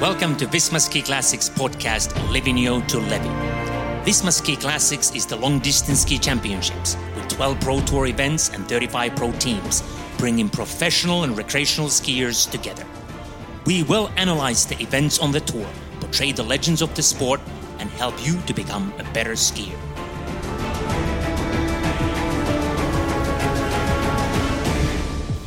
Welcome to Visma Ski Classics podcast, Livigno to Levi. Visma Ski Classics is the long distance ski championships with 12 Pro Tour events and 35 pro teams, bringing professional and recreational skiers together. We will analyze the events on the tour, portray the legends of the sport, and help you to become a better skier.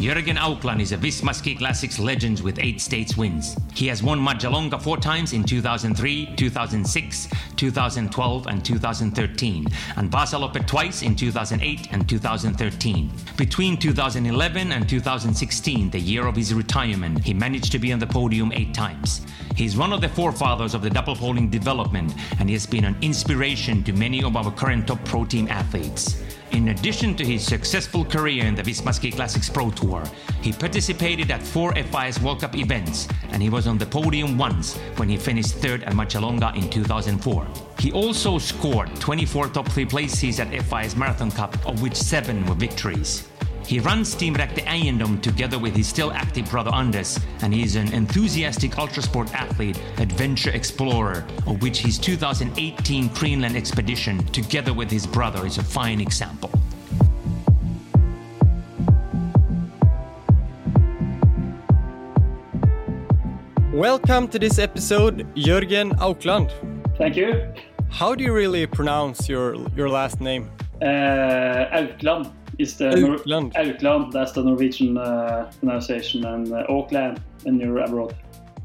Jörgen Aukland is a Visma Classics legend with eight states wins. He has won Marcialonga four times in 2003, 2006, 2012, and 2013, and Vasaloppet twice in 2008 and 2013. Between 2011 and 2016, the year of his retirement, he managed to be on the podium eight times. He's one of the forefathers of the double poling development, and he has been an inspiration to many of our current top pro team athletes. In addition to his successful career in the Visma Ski Classics Pro Tour, he participated at four FIS World Cup events and he was on the podium once when he finished third at Marcialonga in 2004. He also scored 24 top three places at FIS Marathon Cup, of which seven were victories. He runs Team Ragde Eiendom together with his still active brother Anders, and he is an enthusiastic ultrasport athlete, adventure explorer, of which his 2018 Greenland expedition, together with his brother, is a fine example. Welcome to this episode, Jörgen Aukland. Thank you. How do you really pronounce your your last name? Uh, Aukland is the Aukland. Nor- Aukland. That's the Norwegian uh, pronunciation, and uh, Auckland when you're abroad.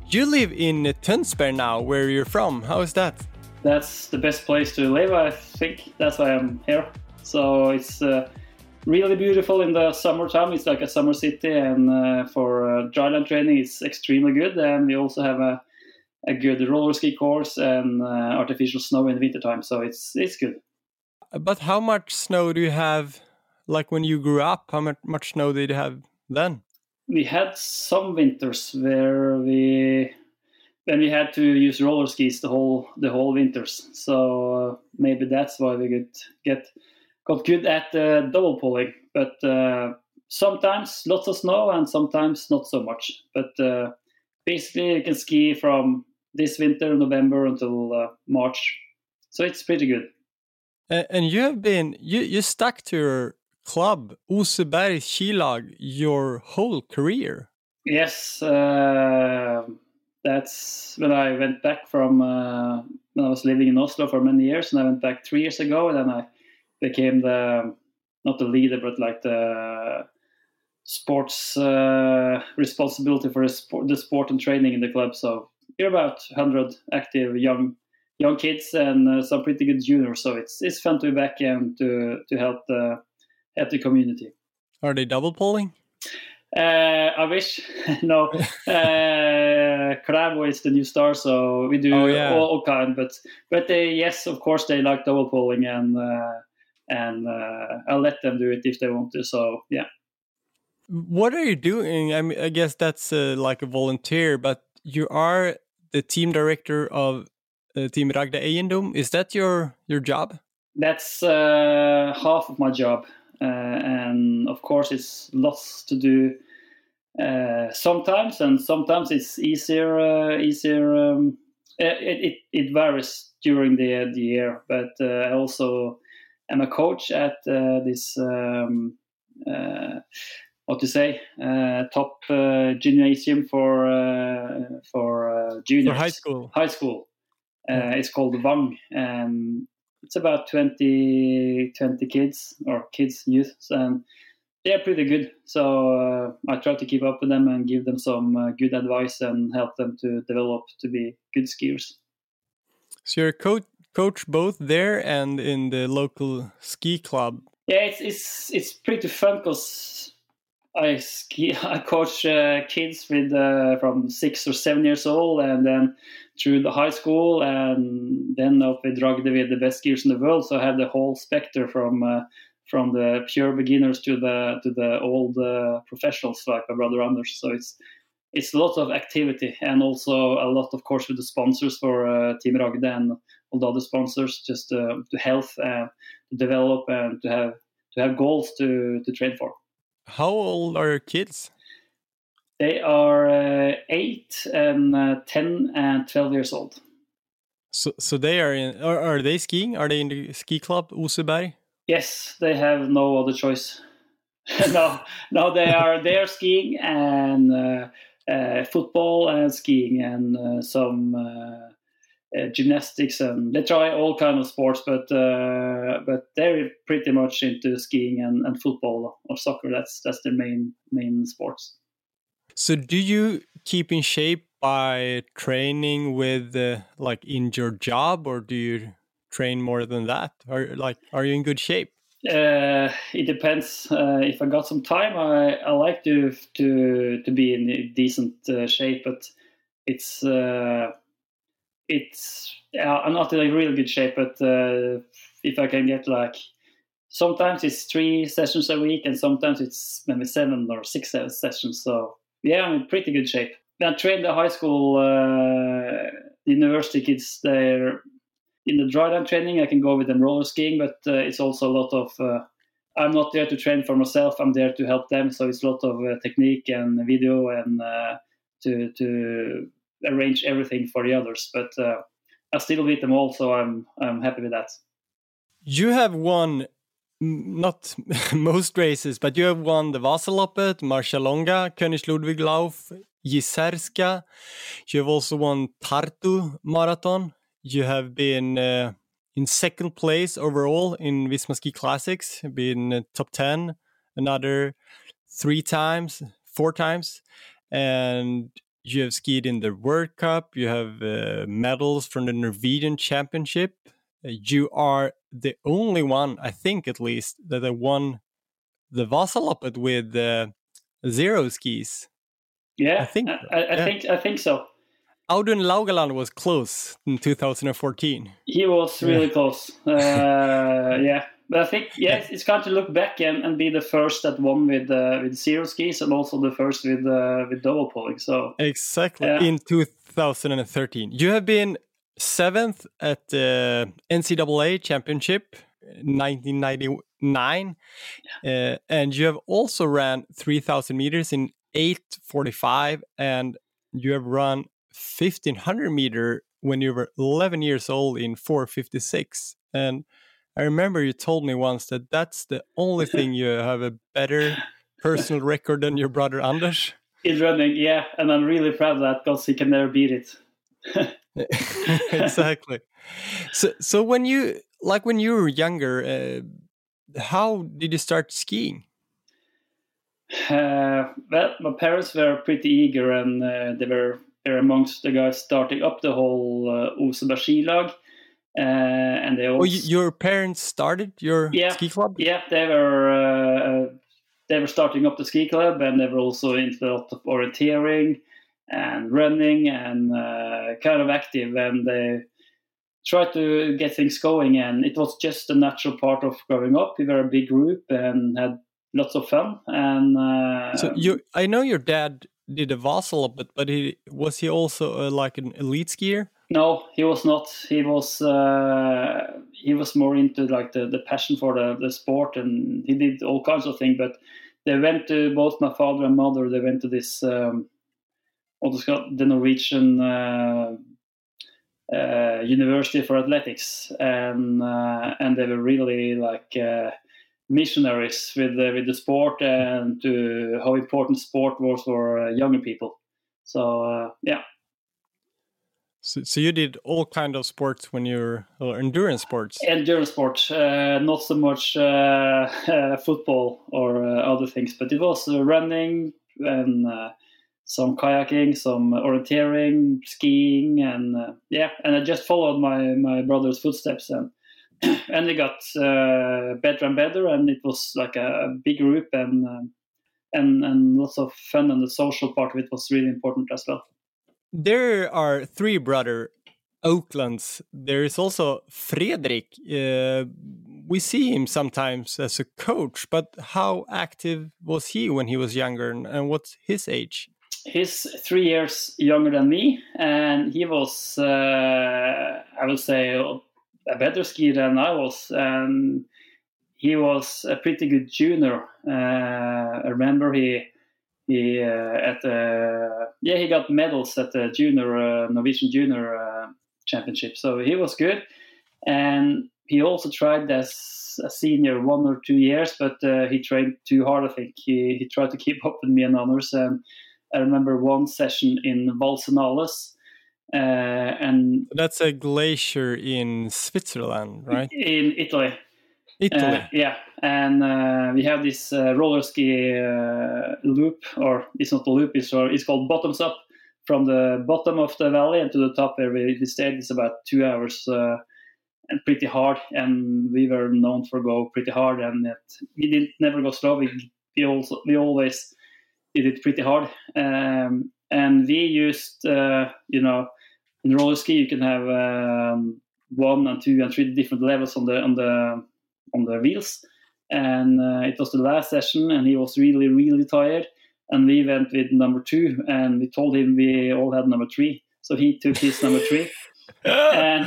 You live in Tønsberg now, where you're from. How is that? That's the best place to live, I think. That's why I'm here. So it's uh, really beautiful in the summertime. It's like a summer city, and uh, for uh, dryland training, it's extremely good. And we also have a, a good roller ski course and uh, artificial snow in the wintertime. So it's it's good. But how much snow do you have? Like when you grew up, how much, snow did you have then? we had some winters where we when we had to use roller skis the whole the whole winters. So uh, maybe that's why we get get got good at uh, double pulling. But uh, sometimes lots of snow and sometimes not so much. But uh, basically, you can ski from this winter, November until uh, March. So it's pretty good. And you have been you you stuck to your club Oseberg Skilag your whole career. Yes, uh, that's when I went back from uh, when I was living in Oslo for many years, and I went back three years ago, and then I became the not the leader, but like the sports uh, responsibility for the sport, the sport and training in the club. So we're about 100 active young young kids and uh, some pretty good juniors. So it's it's fun to be back and to to help the help the community. Are they double poling? Uh, I wish. no. Uh, Klæbo is the new star, so we do Oh, yeah. all, all kind. But but they, yes, of course, they like double poling, and uh, and uh, I'll let them do it if they want to. So yeah, What are you doing? I mean, I guess that's uh, like a volunteer, but you are the team director of uh, Team Ragde Eiendom. Is that your your job? that's uh, half of my job, and of course, it's lots to do. Uh, sometimes, and sometimes it's easier. Uh, easier. Um, it, it it varies during the the year, but uh, I also am a coach at uh, this. Um, uh, what to say? Uh, top uh, gymnasium for uh, for uh, juniors. For high school. High school. Uh, it's called Wang, and it's about 20, 20 kids or kids youth, and they're pretty good. So uh, I try to keep up with them and give them some uh, good advice and help them to develop to be good skiers. So you're a coach coach both there and in the local ski club. Yeah, it's it's it's pretty fun because I ski I coach uh, kids with uh, from six or seven years old, and then through the high school, and then up with Ragde with the best skiers in the world. So I have the whole specter from uh, from the pure beginners to the to the old uh, professionals like my brother Anders. So it's it's a lot of activity and also a lot, of course, with the sponsors for uh, Team Ragde and all the other sponsors, just uh, to help and to develop and to have to have goals to to train for. How old are your kids? They are uh, eight, and uh, ten and twelve years old. So, so they are in. Are, are they skiing? Are they in the ski club Oseberg? Yes, they have no other choice. no, no, they are they are skiing and uh, uh, football and skiing and uh, some uh, gymnastics and they try all kind of sports, but uh, but they're pretty much into skiing and, and football or soccer. That's that's their main main sports. So, do you keep in shape by training with like in your job, or do you train more than that? Or like, are you in good shape? Uh, it depends. Uh, if I got some time, I, I like to to to be in decent uh, shape, but it's uh, it's I'm not in a really good shape. But uh, if I can get like sometimes it's three sessions a week, and sometimes it's maybe seven or six sessions. So yeah, I'm in pretty good shape. I trained the high school, uh, university kids. They're in the dryland training, I can go with them roller skiing, but uh, it's also a lot of. Uh, I'm not there to train for myself. I'm there to help them. So it's a lot of uh, technique and video and uh, to to arrange everything for the others. But uh, I still beat them all, so I'm I'm happy with that. You have won not most races, but you have won the Vasaloppet, Marcialonga, König Ludwig Lauf, Jizerska. You have also won Tartu Marathon you have been uh, in second place overall in Visma Ski Classics, been uh, top 10 another three times, four times. And you have skied in the World Cup, you have uh, medals from the Norwegian Championship. Uh, you are the only one, I think at least, that have won the Vasaloppet with uh, zero skis. Yeah, I think I, I, I yeah. think I think so. Audun Laugaland was close in 2014. He was really yeah. close. Uh, yeah, but I think yes, it's going to look back and, and be the first that won with uh, with zero skis and also the first with uh, with double poling. So exactly yeah. in 2013, you have been seventh at the NCAA championship 1999, yeah. uh, and you have also ran 3,000 meters in 8:45, and you have run 1500 meter when you were 11 years old in 456 and i remember you told me once that that's the only thing you have a better personal record than your brother anders. In running yeah and i'm really proud of that because he can never beat it exactly so so when you like when you were younger uh, how did you start skiing uh, well my parents were pretty eager and uh, they were are amongst the guys starting up the whole uh, Oseberg Skilag. Uh, and they also, oh, your parents started your yeah, ski club? Yeah, they were uh, they were starting up the ski club, and they were also into a lot of orienteering and running and uh, kind of active. And they tried to get things going, and it was just a natural part of growing up. We were a big group and had lots of fun. And uh, so you, I know your dad did a Vasaloppet, but but he was he also uh, like an elite skier? No, he was not. He was uh, he was more into like the, the passion for the, the sport, and he did all kinds of things. But they went to both my father and mother. They went to this um, called the Norwegian uh, uh, University for Athletics, and uh, and they were really like uh, missionaries with the, with the sport and to how important sport was for uh, younger people. So uh, yeah. So, so you did all kind of sports when you're or endurance sports. Endurance sports, uh, not so much uh, football or uh, other things, but it was uh, running and some kayaking, some orienteering, skiing, and yeah. And I just followed my my brother's footsteps and and it got uh, better and better, and it was like a big group and uh, and and lots of fun, and the social part of it was really important as well. There are three brother Auklands. There is also Fredrik. Uh, we see him sometimes as a coach, but how active was he when he was younger, and what's his age? He's three years younger than me, and he was, uh, I would say, a better skier than I was, And he was a pretty good junior. Uh, I remember he he uh, at the yeah he got medals at the junior uh, Norwegian junior uh, championship. So he was good, and he also tried as a senior one or two years, but uh, he trained too hard. I think he he tried to keep up with me and others. And I remember one session in Val Senales. Uh, and that's a glacier in Switzerland, right? In Italy. Italy. Uh, yeah, and uh, we have this uh, roller ski uh, loop, or it's not a loop, it's, or it's called bottoms up. From the bottom of the valley and to the top where we, we stayed, it's about two hours uh, and pretty hard. And we were known for go pretty hard, and it, we didn't never go slow. We, we also we always did it pretty hard. Um, and we used, uh, you know, in roller ski you can have um, one and two and three different levels on the on the on the wheels. And uh, it was the last session, and he was really really tired. And we went with number two, and we told him we all had number three. So he took his number three. and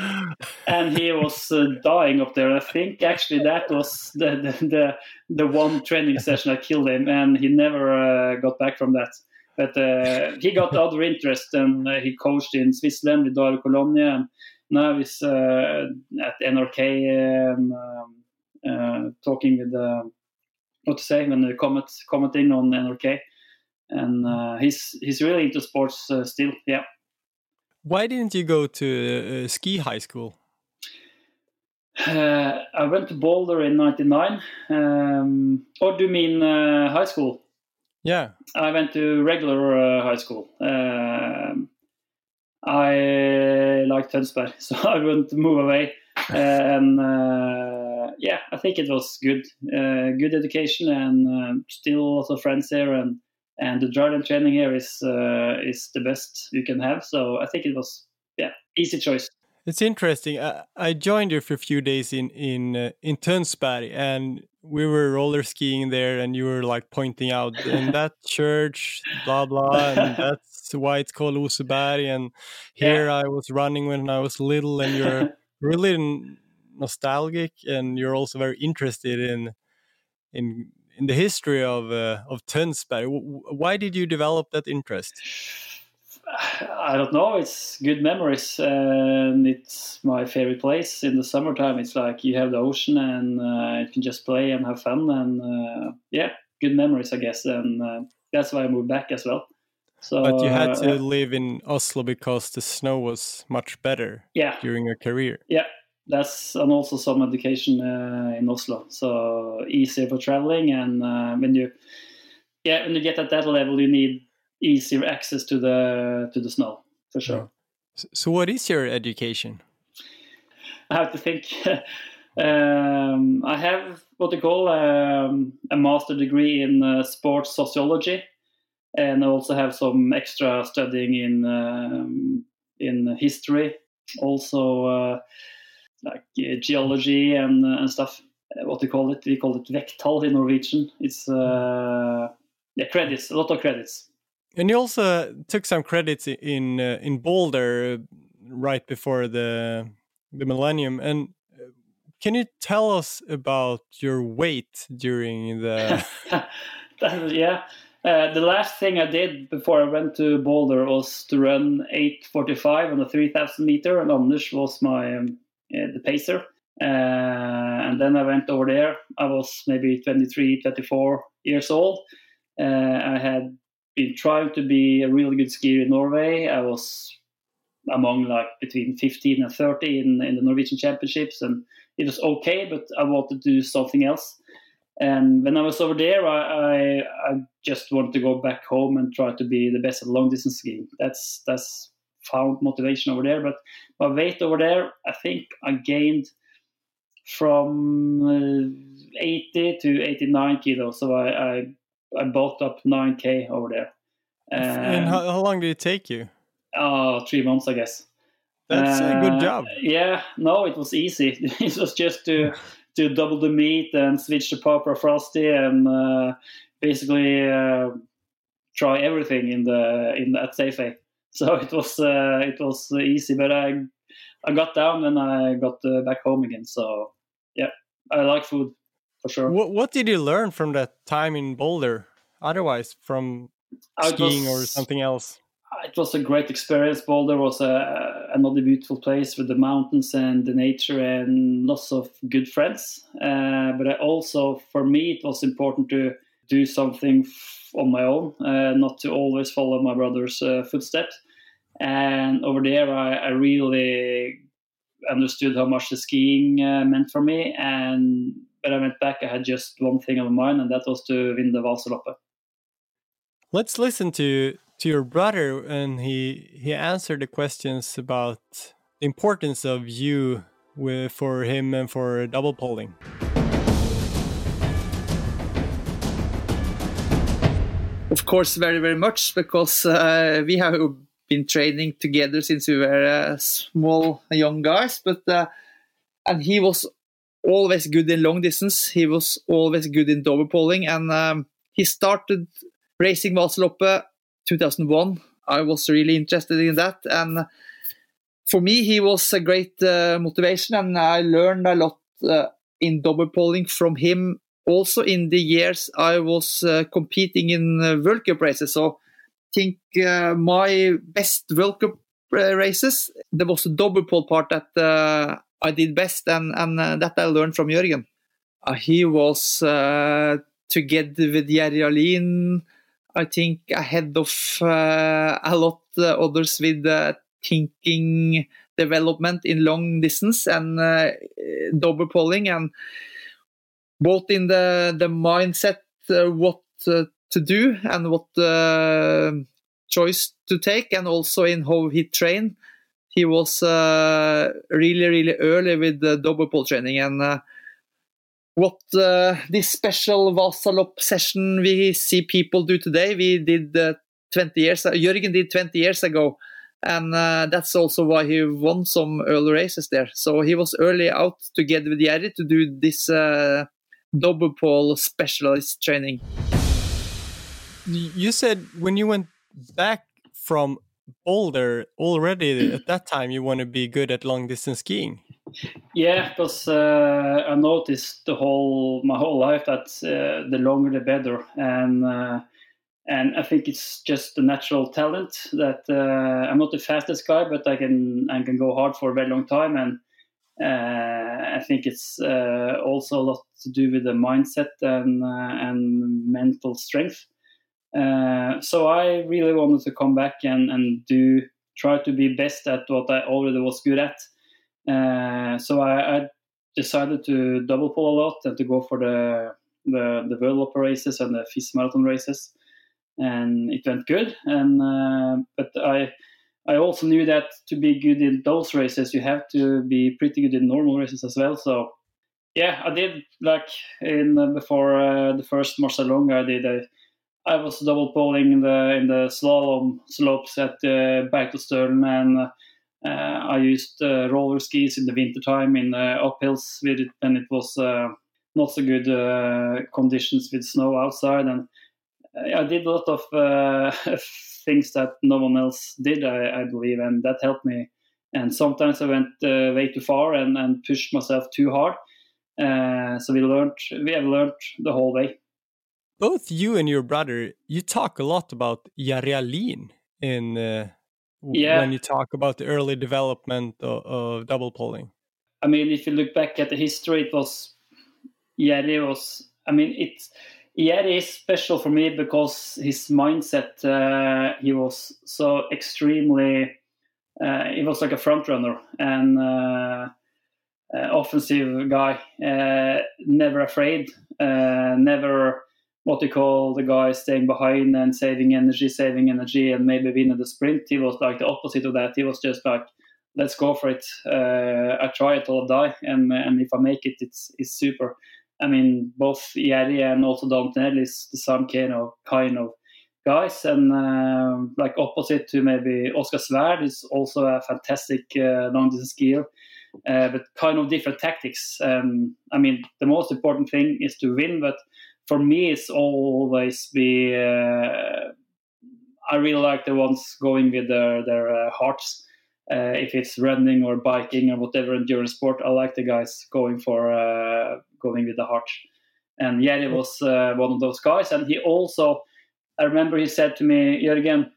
and he was uh, dying up there. I think actually that was the, the, the the one training session that killed him, and he never uh, got back from that. But uh, he got other interest, and uh, he coached in Switzerland with Dario Cologna, and now he's uh, at NRK and um, uh, talking with what to say when they comment commenting on NRK, and he's he's really into sports still. Yeah. Why didn't you go to uh, ski high school? Uh, I went to Boulder in '99. Um, or do you mean uh, high school? Yeah. I went to regular uh, high school. Um, I like Tønsberg, so I wouldn't move away. And uh, yeah, I think it was good, uh, good education, and still lots of friends here, and and the dryland training here is uh, is the best you can have. So I think it was yeah easy choice. It's interesting. I, I joined you for a few days in in uh, in Tønsberg, and we were roller skiing there, and you were like pointing out in that church, blah blah, and that's why it's called Oseberg. And here yeah. I was running when I was little, and you're really nostalgic, and you're also very interested in in in the history of uh, of Tønsberg. Why did you develop that interest? I don't know. It's good memories, and it's my favorite place in the summertime. It's like you have the ocean, and uh, you can just play and have fun, and uh, yeah, good memories, I guess. And uh, that's why I moved back as well. So, but you had to uh, live in Oslo because the snow was much better. Yeah. During your career. Yeah, that's and also some education uh, in Oslo. So easier for traveling, and uh, when you yeah when you get at that level, you need easier access to the to the snow for sure. So, what is your education? I have to think. um, I have what they call um, a master degree in uh, sports sociology, and I also have some extra studying in um, in history. Also uh, like uh, geology and uh, and stuff. Uh, what they call it? We call it vekttall in Norwegian. It's uh, yeah, credits, a lot of credits. And you also took some credits in uh, in Boulder right before the the millennium. And can you tell us about your weight during the? yeah, uh, the last thing I did before I went to Boulder was to run 8:45 on the 3,000 meter, and Anders was my um, uh, the pacer. Uh, and then I went over there. I was maybe 23, 24 years old. Uh, I had been trying to be a really good skier in Norway. I was among like between 15 and 30 in, in the Norwegian championships, and it was okay, but I wanted to do something else. And when I was over there, I, I, I just wanted to go back home and try to be the best at long distance skiing. That's that's found motivation over there. But my weight over there, I think I gained from uh, 80 to 89 kilos. So I, I, I bulked up 9k over there. Uh, and how, how, long did it take you? three months, I guess. That's uh, a good uh, job. Yeah, no, it was easy. it was just to to double the meat and switch to Papa Frosty and uh, basically uh, try everything in the in at Safeway so it was uh, it was easy. But I I got down and I got uh, back home again. So yeah, I like food for sure. What what did you learn from that time in Boulder? Otherwise, from skiing was, or something else? It was a great experience. Boulder was a, another beautiful place with the mountains and the nature and lots of good friends. Uh, but I also, for me, it was important to do something on my own, uh, not to always follow my brother's uh, footsteps. And over there, I, I, really understood how much the skiing uh, meant for me. And when I went back, I had just one thing on my mind, and that was to win the Vasaloppet. Let's listen to to your brother, and he he answered the questions about the importance of you with, for him and for double poling. Of course, very very much because uh, we have been training together since we were uh, small young guys, but uh, and he was always good in long distance. He was always good in double poling, and um, he started racing Vasaloppet 2001. I was really interested in that, and for me, he was a great uh, motivation, and I learned a lot uh, in double poling from him. Also, in the years I was uh, competing in uh, World Cup races, so I think uh, my best World Cup uh, races there was a double pole part that I did best, and, and that I learned from Jørgen. he was together with Jerry I think ahead of uh, a lot uh, others with uh, thinking development in long distance and uh, double polling, and both in the the mindset uh, what uh, to do and what choice to take and also in how he trained he was really really early with the double pole training and what uh, this special Vasalopp session we see people do today, we did uh, 20 years. Uh, Jørgen did 20 years ago, and uh, that's also why he won some early races there. So he was early out together with Jerry to do this uh, double pole specialist training. You said when you went back from Boulder already at that time, you want to be good at long distance skiing. Yeah, because uh, I noticed the whole my whole life that uh, the longer the better, and uh, and I think it's just a natural talent that uh, I'm not the fastest guy, but I can I can go hard for a very long time, and uh, I think it's uh, also a lot to do with the mindset and and mental strength. So I really wanted to come back and and do try to be best at what I already was good at uh, so I, I, decided to double pull a lot and to go for the the, the World races and the FIS Marathon races, and it went good. And uh, but I I also knew that to be good in those races, you have to be pretty good in normal races as well. So yeah, I did like in uh, before uh, the first Marcialonga, I did I was double pulling in the in the slalom slopes at uh, Beitostølen and uh, I used uh, roller skis in the wintertime in uh, uphills with it when it was not so good conditions with snow outside. And I did a lot of things that no one else did, I, I, believe, and that helped me. And sometimes I went way too far and, and pushed myself too hard. Uh, so we learned we have learned the whole way both you and your brother you talk a lot about Jerry in uh, yeah. when you talk about the early development of, of, double poling. I mean, if you look back at the history, it was Jerry was. I mean, it's Jerry is special for me because his mindset. Uh, he was so extremely. Uh, he was like a front runner and uh, uh offensive guy. Uh, never afraid. Uh, never what you call the guy staying behind and saving energy, saving energy, and maybe winning the sprint. He was like the opposite of that. He was just like, let's go for it. Uh, I try it I die, and and if I make it, it's it's super. I mean, both Jerry and also Daniel Tynell is the same kind of kind of guys, and uh, like opposite to maybe Oskar Svärd is also a fantastic uh, long distance skier. Uh, but kind of different tactics. Um, I mean, the most important thing is to win, but for me, it's always be. Uh, I really like the ones going with their their uh, hearts. Uh, if it's running or biking or whatever endurance sport, I like the guys going for uh, going with the heart. And Jerry was uh, one of those guys, and he also I remember he said to me, Jørgen,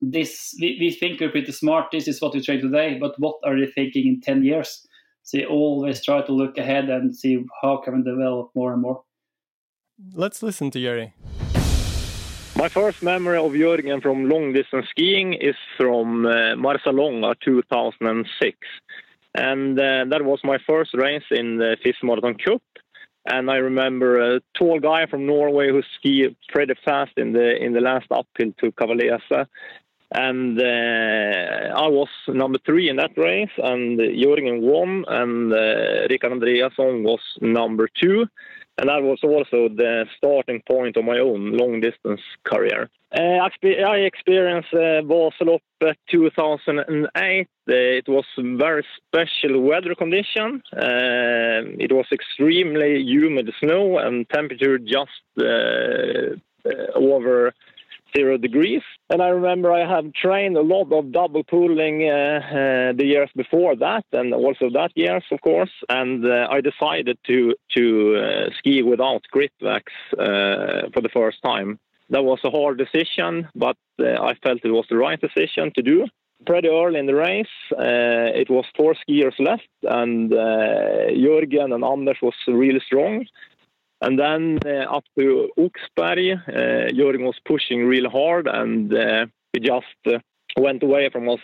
this we, we think we're pretty smart. This is what we train today, but what are they thinking in ten years? So you always try to look ahead and see how can we develop more and more. Let's listen to Jerry. My first memory of Jörgen from long distance skiing is from uh, Marcialonga 2006. And uh, that was my first race in the FIS Marathon Cup. And I remember a tall guy from Norway who skied pretty fast in the in the last uphill to Cavalese. And uh, I was number three in that race, and Jörgen won, and uh, Andreasson was number two and that was also the starting point of my own long distance career. Uh, I experienced uh, Vasaloppet 2008. Uh, it was very special weather condition. Uh, it was extremely humid snow and temperature just uh, uh over zero degrees. And I remember I have trained a lot of double pooling uh, uh, the years before that, and also that years, of course. And uh, I decided to to uh, ski without grip wax uh, for the first time. That was a hard decision, but uh, I felt it was the right decision to do. Pretty early in the race, it was four skiers left, and Jörgen and Anders was really strong. And then uh, up to Oxberg, uh, was pushing real hard and uh, he just uh, went away from us.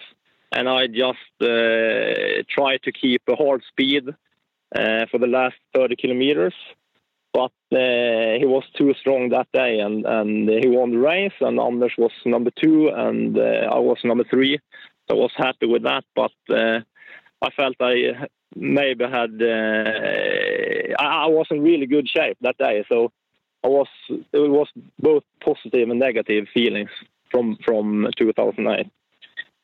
And I just uh, tried to keep a hard speed uh, for the last 30 kilometers. But he was too strong that day and, and he won the race. And Anders was number two and I was number three. So I was happy with that. But I felt I maybe had uh, I, was in really good shape that day, so I was it was both positive and negative feelings from from 2008.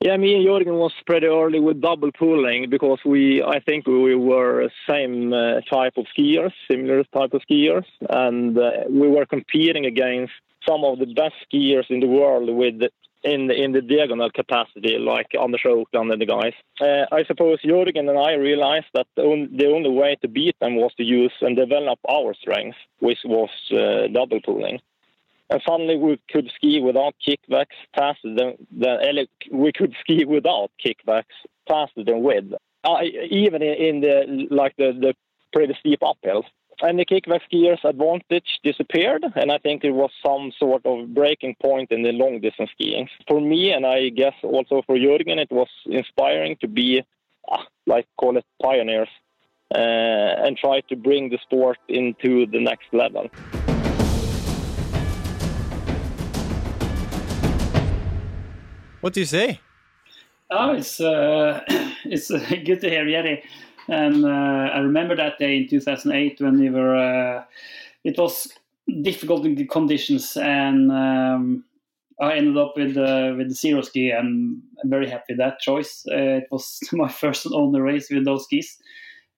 Yeah, me and Jörgen was pretty early with double pulling because we I think we were same uh, type of skiers, similar type of skiers, and uh, we were competing against some of the best skiers in the world with in in the diagonal capacity, like Anders Aukland and the guys. Uh, I suppose Jørgen and I realized that the only, the only way to beat them was to use and develop our strength, which was uh, double pulling. And suddenly we could ski without kick wax faster than, than we could ski without kick wax faster than with. Uh, even in, in the like the, the pretty steep uphills and the kick wax skiers' advantage disappeared, and I think it was some sort of breaking point in the long distance skiing. For me, and I guess also for Jørgen, it was inspiring to be, ah, like, call it pioneers, uh, and try to bring the sport into the next level. What do you say? Oh, it's uh, it's uh, good to hear Jerry. And uh, I remember that day in 2008 when we were, uh, it was difficult conditions, and um, I ended up with uh, with the zero ski, and I'm very happy with that choice. It was my first and only race with those skis,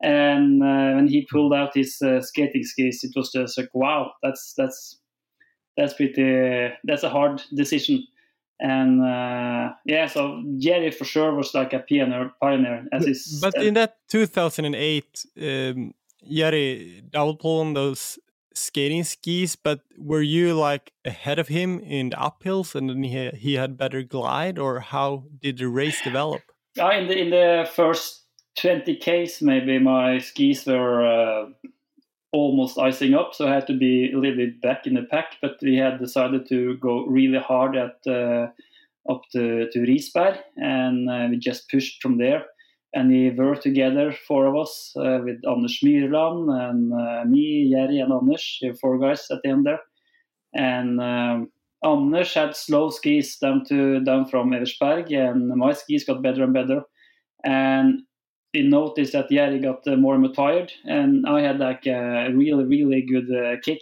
and when he pulled out his skating skis, it was just like, wow, that's that's that's pretty that's a hard decision and uh, yeah, so Jerry for sure was like a pioneer, pioneer as is. But in that 2008, um, Jerry double on those skating skis. But were you like ahead of him in the uphills, and then he he had better glide, or how did the race develop? Uh, in the in the first 20 k's, maybe my skis were. Uh, almost icing up, so I had to be a little bit back in the pack. But we had decided to go really hard at uh, up to, to Risberg, and uh, we just pushed from there. And we were together, four of us, uh, with Anders Myrland and uh, me, Jerry, and Anders, four guys at the end there. And um, Anders had slow skis down to down from Evertsberg, and my skis got better and better. And we noticed that Jerry got uh, more and more tired, and I had like a really, really good uh, kick.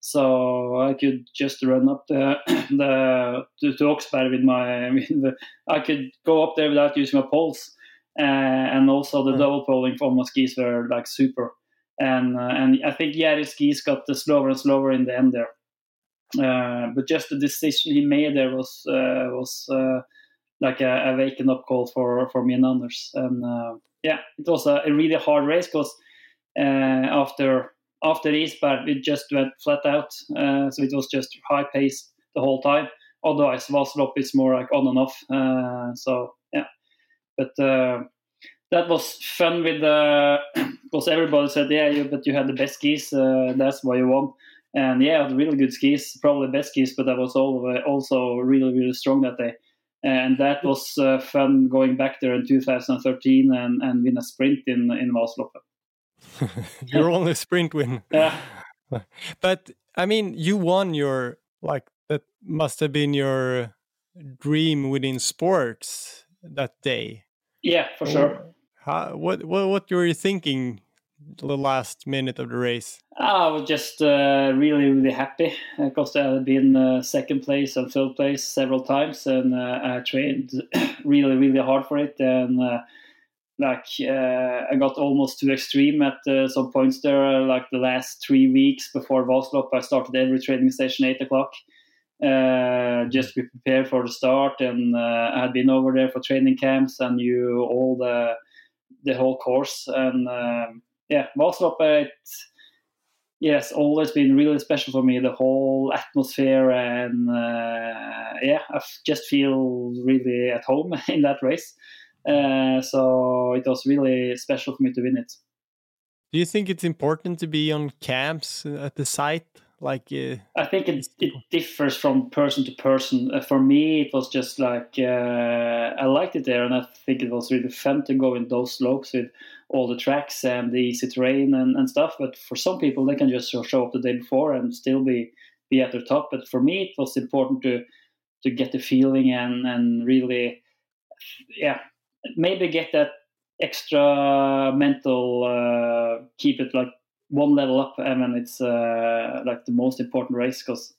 So I could just run up the, the to, to Oxberg with my. With the, I could go up there without using my poles, uh, and also the mm. double poling for my skis were like super. And uh, and I think Jerry's skis got the slower and slower in the end there. Uh, but just the decision he made there was uh, was like a, a waking up call for for me and Anders. And yeah, it was a, a really hard race because uh, after after Risberg, it just went flat out. Uh, so it was just high pace the whole time. Otherwise, Vasalopp is more like on and off. Uh, so yeah, but uh, that was fun with the because everybody said yeah, you, but you had the best skis. Uh, that's why you won. And yeah, really good skis, probably best skis, but I was also really really strong that day and that was uh, fun going back there in 2013 and, and win a sprint in in Vasaloppet. Your only sprint win. Yeah. But I mean, you won your like that must have been your dream within sports that day. Yeah, for sure. How, what what what were you thinking the last minute of the race? I was just uh, really, really happy because I had been uh, second place and third place several times, and uh, I trained really, really hard for it. And uh, like uh, I got almost too extreme at uh, some points there. Like the last three weeks before Vasalopp, I started every training session eight o'clock. just to be prepared for the start, and I had been over there for training camps and knew all the the whole course. And um, yeah, Vasalopp, it yes, always been really special for me. The whole atmosphere and uh, yeah, I just feel really at home in that race. Uh, so it was really special for me to win it. Do you think it's important to be on camps at the site? Like, uh, I think it, it differs from person to person. Uh, for me, it was just like uh, I liked it there, and I think it was really fun to go in those slopes with all the tracks and the easy terrain and, and stuff. But for some people, they can just show up the day before and still be be at the top. But for me, it was important to to get the feeling and and really, yeah, maybe get that extra mental, uh, keep it like one level up, and then it's uh, like the most important race because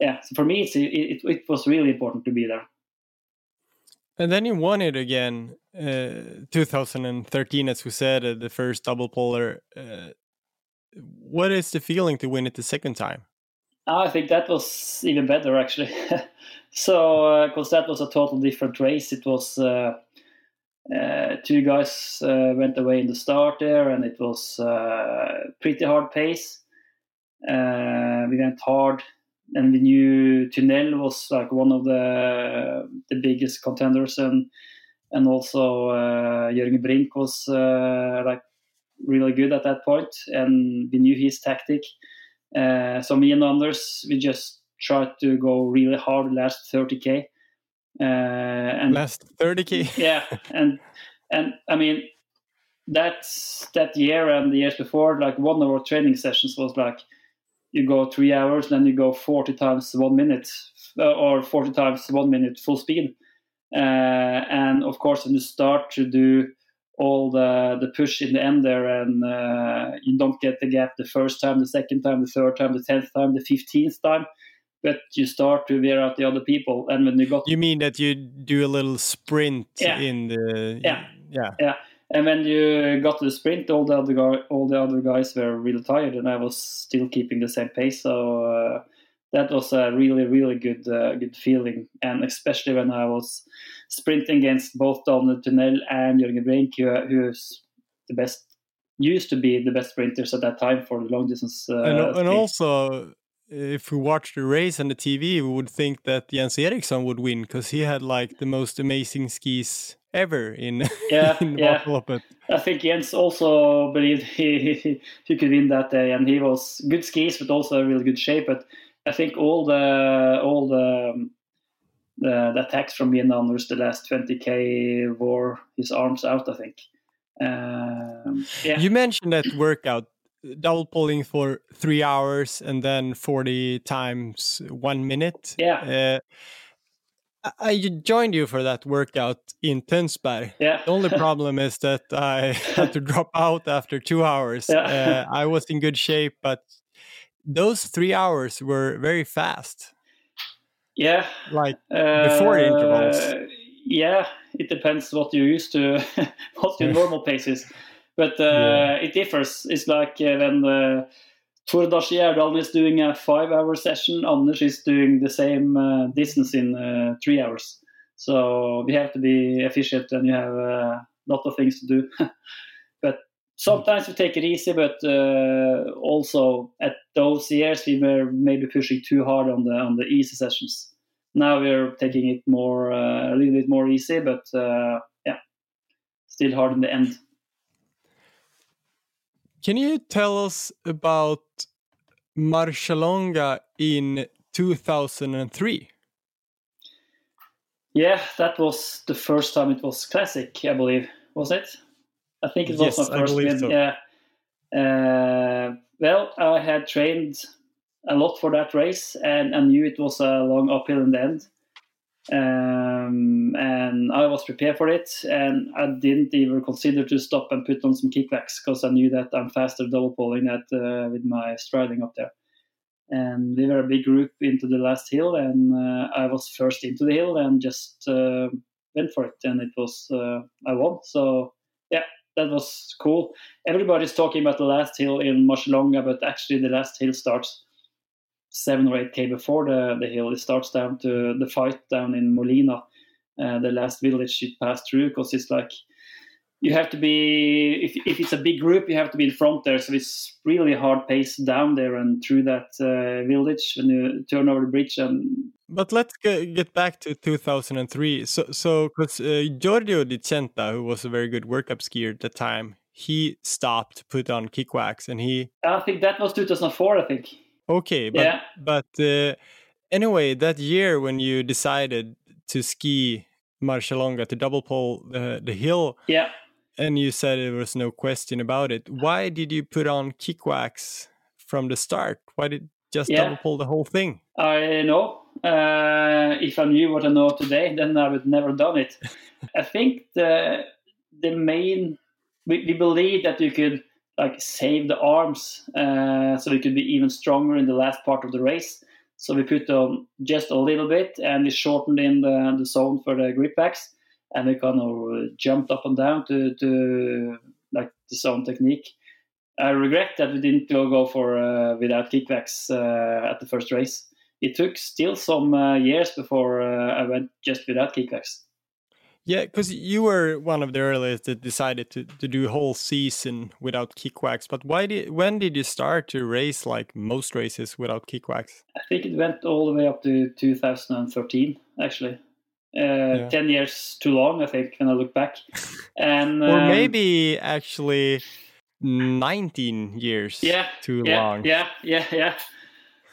yeah, so for me, it's, it, it, was really important to be there. And then you won it again, uh, 2013, as we said, uh, the first double polar. Uh, what is the feeling to win it the second time? I think that was even better, actually. so, because uh, that was a total different race. It was uh, uh, two guys went away in the start there, and it was pretty hard pace. we went hard and we knew Tynell was like one of the the biggest contenders, and and also uh, Jørgen Brink was uh, like really good at that point, and we knew his tactic. Uh, so me and Anders, we just tried to go really hard last 30k. Uh, and last 30k. yeah, and and I mean that that year and the years before, like one of our training sessions was like you go three hours, then you go 40 times one minute uh, or 40 times one minute full speed. Uh, and of course, when you start to do all the, the push in the end there, and uh, you don't get the gap the first time, the second time, the third time, the tenth time, the fifteenth time, but you start to wear out the other people. And when you got, you mean that you do a little sprint yeah. in the, yeah, yeah, yeah. And when you got to the sprint, all the other guy, all the other guys were really tired, and I was still keeping the same pace. So uh, that was a really, really good, uh, good feeling. And especially when I was sprinting against both Daniel Tynell and Jørgen Brink, who, who's the best, used to be the best sprinters at that time for the long distance. Uh, and, and also, if we watched the race on the TV, we would think that Jens Eriksson would win because he had like the most amazing skis ever in yeah in yeah. But I think Jens also believed he, he, he could win that day, and he was good skis, but also a really good shape. But I think all the all the um, the, the attacks from and Anders the last 20k wore his arms out. I think. Um, yeah. You mentioned that workout double pulling for three hours and then 40 times one minute. Yeah. Uh, I joined you for that workout in Tønsberg. Yeah. The only problem is that I had to drop out after two hours. Yeah. Uh, I was in good shape, but those three hours were very fast. Yeah. Like before uh, intervals. Yeah, it depends what you're used to, what your normal pace is. But uh, yeah. it differs. It's like uh, when the Tord Asle Gjerdalen is doing a five-hour session. Anders is doing the same uh, distance in uh, three hours. So we have to be efficient, and you have a lot of things to do. but sometimes we take it easy, but uh, also at those years we were maybe pushing too hard on the on the easy sessions. Now we're taking it more uh, a little bit more easy, but uh, yeah, still hard in the end. Can you tell us about Marcialonga in 2003? Yeah, that was the first time it was classic, I believe. Was it? I think it was yes, my first win. So. Yeah. Uh, well, I had trained a lot for that race, and I knew it was a long uphill in the end. Um, and I was prepared for it, and I didn't even consider to stop and put on some kickwax because I knew that I'm faster double poling that uh, with my striding up there. And we were a big group into the last hill, and uh, I was first into the hill and just uh, went for it, and it was uh, I won. So yeah, that was cool. Everybody's talking about the last hill in Marcialonga, but actually the last hill starts seven or eight k before the, the hill. It starts down to the fight down in Molina, uh, the last village it passed through, because it's like you have to be if, if it's a big group, you have to be in front there. So it's really hard pace down there and through that uh, village when you turn over the bridge. And but let's get back to 2003. So so because uh, Giorgio Di Centa, who was a very good World Cup skier at the time, he stopped, put on kickwax, and he. I think that was 2004. I think. Okay, but yeah. but uh, anyway, that year when you decided to ski Marcialonga to double pole the the hill, yeah, and you said there was no question about it. Why did you put on kickwax from the start? Why did just yeah. double pole the whole thing? I know. Uh, if I knew what I know today, then I would never done it. I think the the main we, we believe that you could like save the arms uh, so we could be even stronger in the last part of the race. So we put on just a little bit and we shortened in the, the zone for the grip wax and we kind of jumped up and down to, to like the zone technique. I regret that we didn't go, for uh, without kickwax uh, at the first race. It took still some uh, years before uh, I went just without kickwax. Yeah, because you were one of the earliest that decided to, to do a whole season without kickwax. But why did when did you start to race like most races without kickwax? I think it went all the way up to 2013, actually. Uh, yeah. 10 years too long, I think, when I look back. And Or um, maybe actually 19 years yeah, too yeah, long. Yeah, yeah, yeah.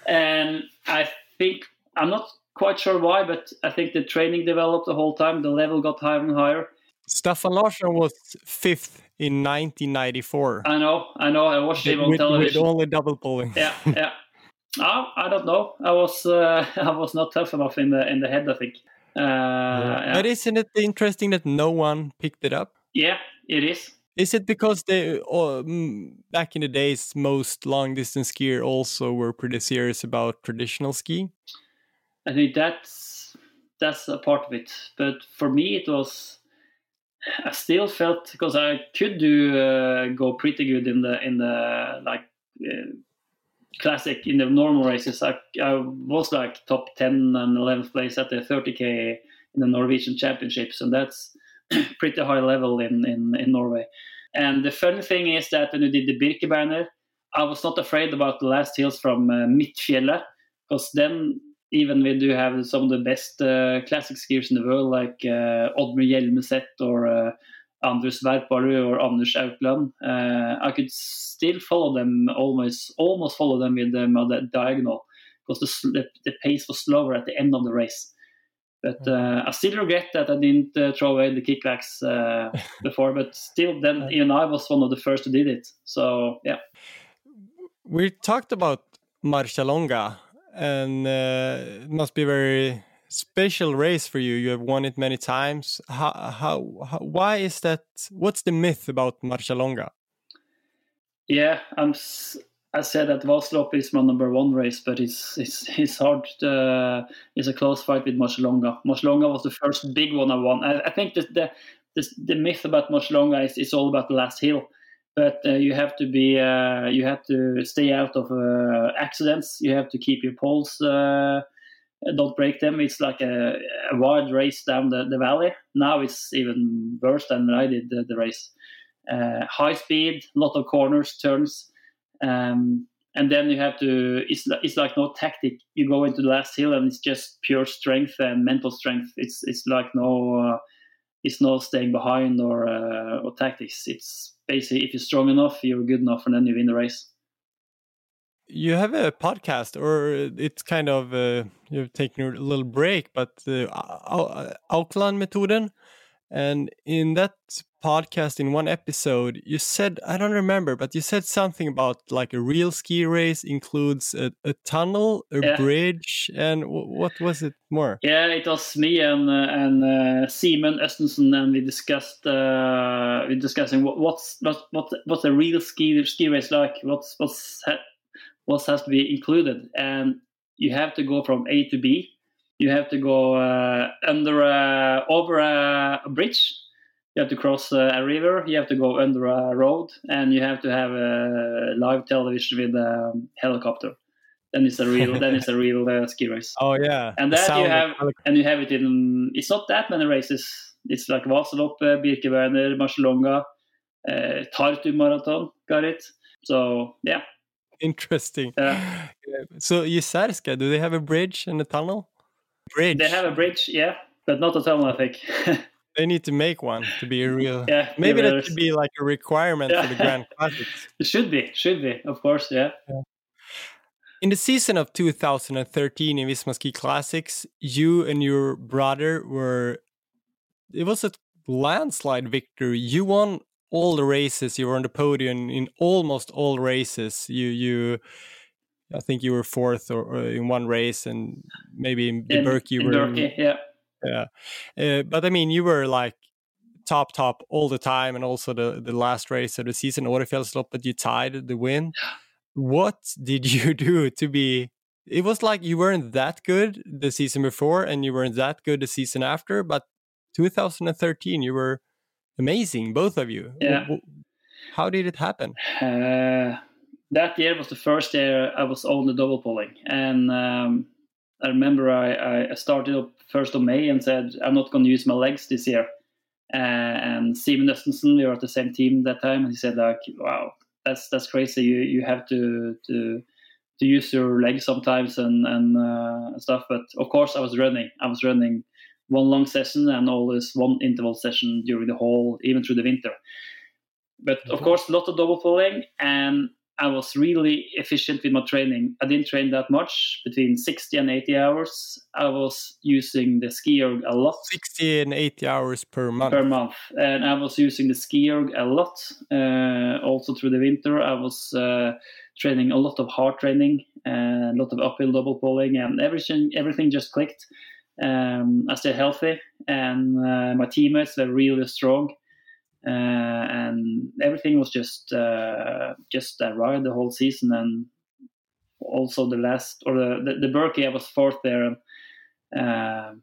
And I think, I'm not quite sure why, but I think the training developed the whole time. The level got higher and higher. Staffan Larsson was fifth in 1994. I know, I know. I watched him on with, television. With only double poling. Yeah, yeah. oh, I don't know. I was uh, I was not tough enough in the in the head. I think. Uh, yeah. But isn't it interesting that no one picked it up? Yeah, it is. Is it because they uh, back in the days most long distance skier also were pretty serious about traditional ski? I think that's that's a part of it. But for me, it was I still felt because I could do uh, go pretty good in the in the like uh, classic in the normal races. I, I was like top ten and eleventh place at the 30k in the Norwegian Championships, and that's pretty high level in, in in Norway. And the funny thing is that when we did the Birkebeiner, I was not afraid about the last hills from uh, because then even we do have some of the best uh, classic skiers in the world, like uh, Oddmar Hjelmeset or uh, Andrus Veerpalu or Anders Aukland. Uh, I could still follow them almost, almost follow them with them on the diagonal because the, the, pace was slower at the end of the race. But uh, I still regret that I didn't uh, throw away the kickwax uh, before. But still, then even I was one of the first who did it. So yeah. We talked about Marcialonga and uh, it must be a very special race for you. You have won it many times. How, how, how why is that? What's the myth about Marcialonga? Yeah, I'm. I said that Vasalopp is my number one race, but it's it's it's hard. To, it's a close fight with Marcialonga. Marcialonga was the first big one I won. I, I think the, the the myth about Marcialonga is it's all about the last hill but uh, you have to be uh, you have to stay out of uh, accidents you have to keep your poles uh, don't break them it's like a, a wide race down the, the, valley now it's even worse than i did the, the race uh, high speed, lot of corners, turns, um, and then you have to. It's it's like no tactic. You go into the last hill and it's just pure strength and mental strength. It's it's like no. Uh, it's no staying behind or or tactics. It's basically if you're strong enough, you're good enough, and then you win the race. You have a podcast, or it's kind of uh, you've taken a little break, but uh, Aukland Metoden, and in that podcast, in one episode, you said I don't remember, but you said something about like a real ski race includes a, a tunnel, a yeah. bridge, and what was it more? Yeah, it was me and uh, and uh, Simen Østensen, and we discussed uh, we discussing what, what's what, what what's a real ski ski race like. What's what's what has to be included, and you have to go from A to B you have to go uh, under a, over a, a, bridge. You have to cross a river. You have to go under a road, and you have to have a live television with a helicopter. Then it's a real. then it's a real uh, ski race. Oh yeah. And that you have, and you have it in. It's not that many races. It's like Vasaloppet, Birkebeiner, Marcialonga, uh, Tartu Marathon. Got it. So yeah. Interesting. Yeah. So Jizerska, do they have a bridge and a tunnel? Bridge. They have a bridge, yeah, but not a tunnel, I think. they need to make one to be a real. Yeah, maybe that should be like a requirement yeah. for the Grand Classics. it should be, should be, of course, yeah. yeah. In the season of 2013 in Visma Ski Classics, you and your brother were. It was a landslide victory. You won all the races. You were on the podium in almost all races. You you I think you were fourth or, or in one race, and maybe in the Birk you were. Birkie, yeah. Yeah, uh, but I mean, you were like top top all the time, and also the the last race of the season, Årefjällsloppet, but you tied the win. What did you do to be? It was like you weren't that good the season before, and you weren't that good the season after, but 2013 you were amazing, both of you. Yeah. How did it happen? Uh that year was the first year I was on the double poling, and um, I remember I, I, started up first of May and said I'm not going to use my legs this year. Uh, and Simen Østensen, we were at the same team that time, and he said like, "Wow, that's that's crazy. You you have to to to use your legs sometimes and and uh, stuff." But of course, I was running. I was running one long session and always one interval session during the whole, even through the winter. But of mm-hmm. course, a lot of double poling and I was really efficient with my training. I didn't train that much, between 60 and 80 hours. I was using the ski erg a lot. 60 and 80 hours per month. Per month. And I was using the ski erg a lot. Uh, also through the winter, I was uh, training a lot of hard training, uh, a lot of uphill double poling, and everything, everything just clicked. Um, I stayed healthy, and uh, my teammates were really strong. Uh, and everything was just uh, just a ride the whole season. And also the last or the the, the Birkie I was fourth there. And uh,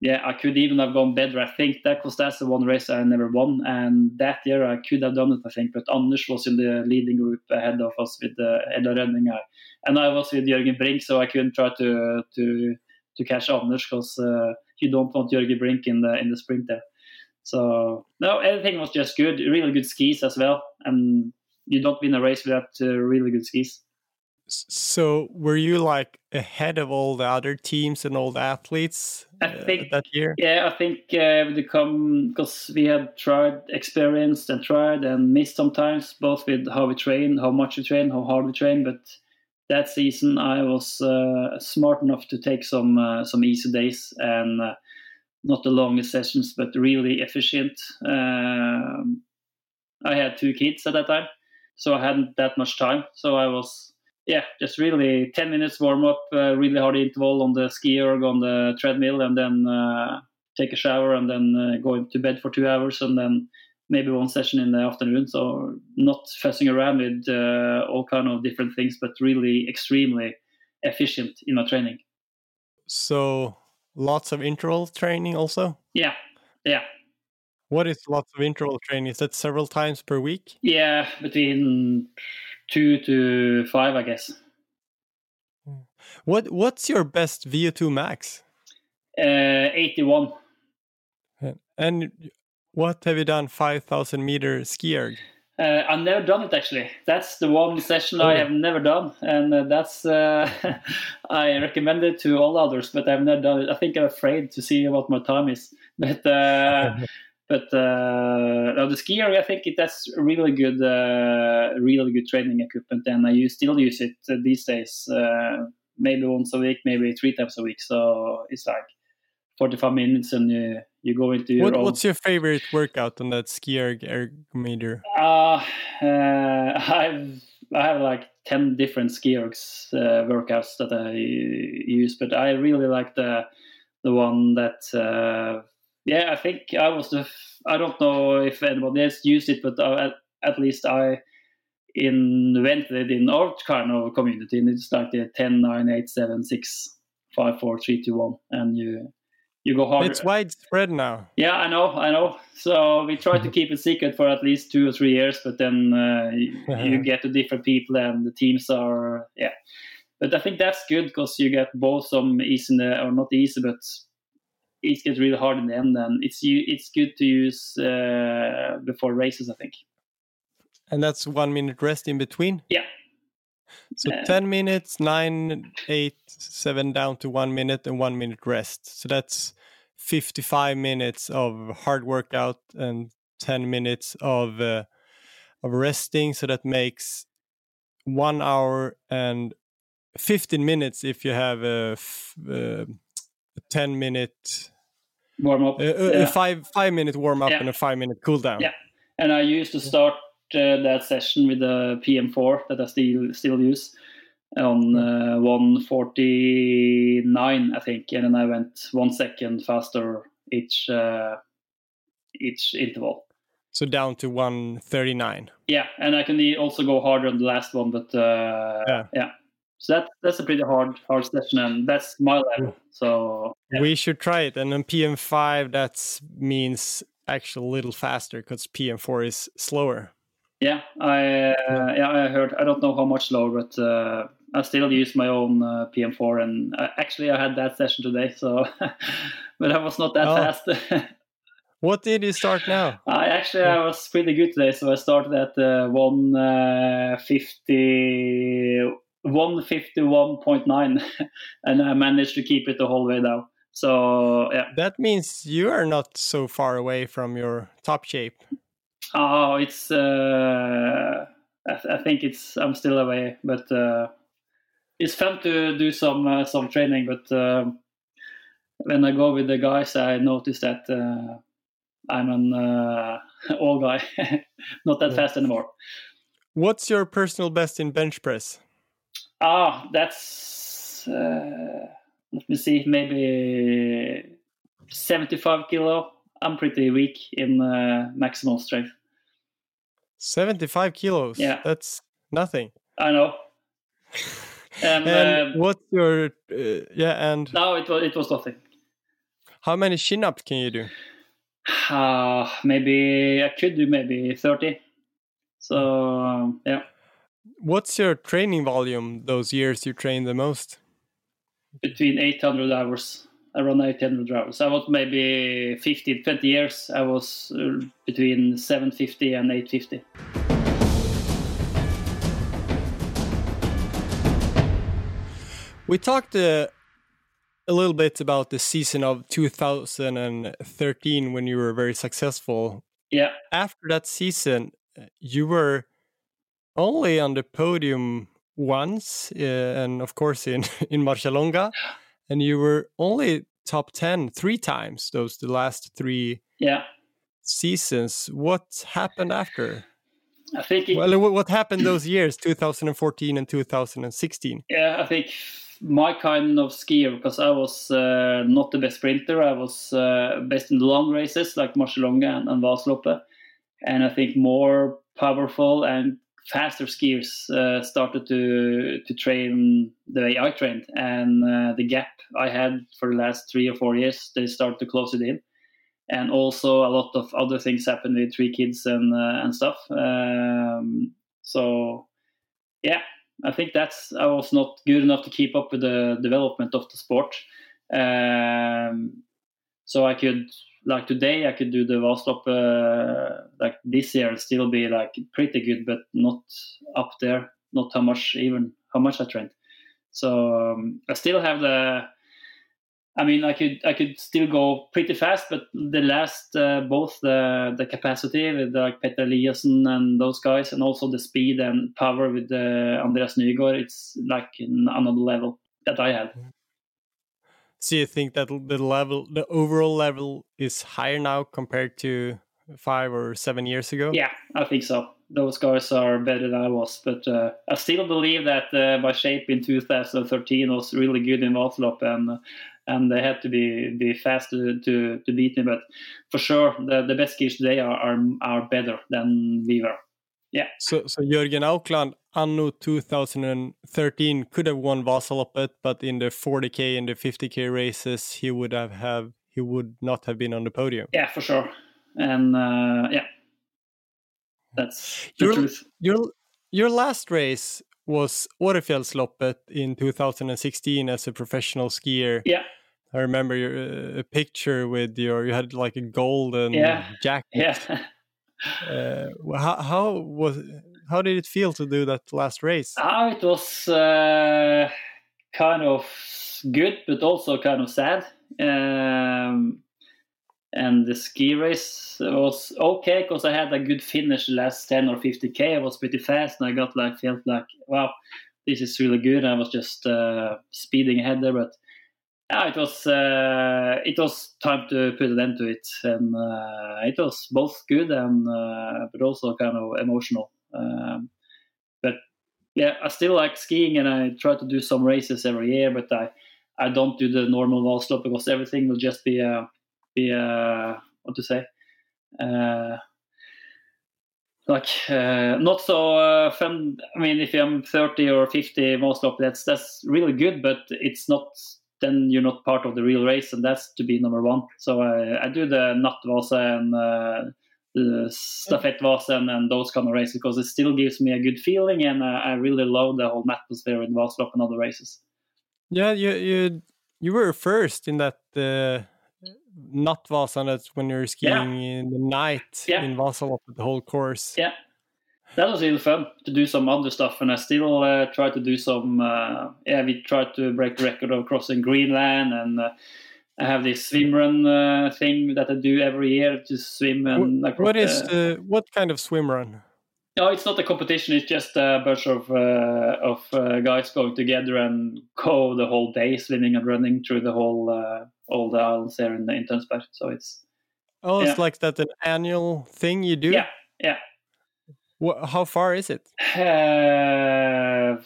yeah I could even have gone better. I think that because that's the one race I never won. And that year I could have done it I think but Anders was in the leading group ahead of us with Eldar Rønning. And I was with Jørgen Brink so I couldn't try to to to catch Anders because uh, you don't want Jørgen Brink in the in the sprint there. So no, everything was just good. Really good skis as well, and you don't win a race without uh, really good skis. So were you like ahead of all the other teams and all the athletes I think, uh, that year? Yeah, I think uh, we come because we had tried, experienced, and tried and missed sometimes, both with how we train, how much we train, how hard we train. But that season, I was uh, smart enough to take some uh, some easy days and uh, not the longest sessions, but really efficient. Um, I had two kids at that time, so I hadn't that much time. So I was, yeah, just really 10 minutes warm up, uh, really hard interval on the ski erg, on the treadmill, and then uh, take a shower and then uh, go to bed for two hours and then maybe one session in the afternoon. So not fussing around with uh, all kind of different things, but really extremely efficient in my training. So lots of interval training also? Yeah, yeah. What is lots of interval training? Is that several times per week? Yeah, between two to five, I guess. What What's your best VO2 max? Uh, 81. And what have you done 5000 meter ski erg? Uh, I've never done it actually. That's the one session I Oh. have never done, and uh, that's uh, I recommend it to all others, but I've never done it. I think I'm afraid to see what my time is, but uh, but uh, no, the ski erg I think it, that's really good, uh, really good training equipment, and I use, still use it uh, these days. Maybe once a week, maybe three times a week. So it's like 45 minutes, and you you go into your What, own. what's your favorite workout on that ski erg ergometer? Uh, uh, I've I have like ten different ski ergs uh, workouts that I use, but I really like the the one that uh, yeah I think I was the I don't know if anybody else used it, but uh, at, at least I invented it in our kind of community. And it's like the 10, 9, 8, 7, 6, 5, 4, 3, 2, 1, and you you go harder. It's widespread now. Yeah, I know, I know. So we try to keep it secret for at least two or three years, but then uh, you, you get to different people and the teams are yeah. But I think that's good because you get both some easy in the, or not easy, but it gets really hard in the end, and it's you. It's good to use uh, before races. I think. And that's one minute rest in between. Yeah. So Uh, 10 minutes, 9, 8, 7 down to one minute, and one minute rest. So that's 55 minutes of hard workout and 10 minutes of, uh, of resting. So that makes one hour and 15 minutes if you have a, uh, a 10 minute, Warm up. uh, uh, Yeah. a five, five minute warm up Yeah. and a five minute cool down. Yeah. and I used to start that session with the PM4 that I still still use on uh, 149, I think, and then I went one second faster each uh, each interval. So down to 139. Yeah, and I can also go harder on the last one, but uh, Yeah. yeah. So that that's a pretty hard hard session, and that's my level. So yeah. We should try it. And on PM5, that means actually a little faster because PM4 is slower. Yeah, I uh, yeah I heard. I don't know how much lower, but uh, I still use my own uh, PM4, and uh, actually I had that session today. So, but I was not that Oh. fast. What did you start now? I actually I was pretty good today, so I started at uh, one uh, fifty. 151.9 and I managed to keep it the whole way down. So yeah, That means you are not so far away from your top shape. Oh, it's. Uh, I, th- I think it's. I'm still away, but uh, it's fun to do some uh, some training. But um when I go with the guys, I notice that uh, I'm an uh, old guy, not that Yeah. fast anymore. What's your personal best in bench press? Ah, that's. Uh, let me see, maybe 75 kilo. I'm pretty weak in uh, maximum strength. 75 kilos. Yeah. That's nothing. I know. And, And uh, what's your, uh, yeah, and No, it was it was nothing. how many chin ups can you do? Uh, maybe I could do maybe thirty. So yeah, What's your training volume those years you train the most? between eight hundred hours, around eight hundred hours. I was maybe 15, 20 years. I was uh, between seven fifty and eight fifty. We talked uh, a little bit about the season of 2013 when you were very successful. Yeah, After that season, uh, you were only on the podium once, uh, and of course in in Marcialonga, and you were only top 10 three times those the last three yeah. seasons. What happened after? I think it, Well, what happened those years, 2014 and 2016? yeah, I think my kind of skier because I was uh, not the best sprinter. I was uh, best in the long races like Marcialonga and, and Vasaloppet. and I think more powerful and faster skiers uh, started to to train the way I trained, and uh, the gap I had for the last three or four years, they started to close it in. And also a lot of other things happened with three kids and uh, and stuff. Um, so, yeah, I think that's I was not good enough to keep up with the development of the sport. Um, so I could like today I could do the Vasalopp uh, like this year still be like pretty good, but not up there. Not how much even how much I trained. So um, I still have the. I mean, I could I could still go pretty fast, but the last uh, both the the capacity with like Petter Eliassen and those guys, and also the speed and power with uh, Andreas Nygaard, it's like another level that I had. So you think that the level, the overall level, is higher now compared to five or seven years ago? Yeah, I think so. Those guys are better than I was, but uh, I still believe that uh, my shape in 2013 was really good in Vasalopp, and and they had to be be fast to, to, to beat me. But for sure, the, the best skiers today are, are are better than we were. Yeah. So so Jørgen Aukland anno 2013 could have won Vasaloppet, but in the 40k and the 50k races, he would have have he would not have been on the podium. Yeah, for sure. And uh, yeah, that's the your, truth. Your your last race was Årefjällsloppet in 2016 as a professional skier. Yeah. I remember your uh, a picture with your you had like a golden yeah. jacket. Yeah. uh, how, how was how did it feel to do that last race? Oh, it was uh, kind of good, but also kind of sad. Um, and the ski race was okay because I had a good finish last 10 or 50k. I was pretty fast and I got like felt like wow, this is really good. I was just uh, speeding ahead there, but yeah, it was uh, it was time to put an end to it, and uh, it was both good and uh, but also kind of emotional. Um, but yeah, I still like skiing and I try to do some races every year, but I I don't do the normal Vasalopp because everything will just be a be a what to say. Uh, like uh, not so uh, fun. I mean, if I'm 30 or 50 most of that's that's really good, but it's not. Then you're not part of the real race, and that's to be number one. So I, I do the Nattvasa and uh, the Stafettvasa and, and those kind of races because it still gives me a good feeling, and uh, I really love the whole atmosphere in Vasalopp and other races. Yeah, you you you were first in that uh, Nattvasan. That's when you're skiing Yeah. in the night Yeah. in Vasalopp, the whole course. Yeah, that was really fun to do some other stuff, and I still uh, try to do some. Uh, yeah, we tried to break the record of crossing Greenland, and uh, I have this swim run uh, thing that I do every year to swim and Wh- across what is the- the what kind of swim run? No, it's not a competition. It's just a bunch of uh, of uh, guys going together and go the whole day swimming and running through the whole uh, all the islands there in in Tønsberg. So it's Oh, it's Yeah. like that an annual thing you do. yeah, yeah. How far is it? Uh,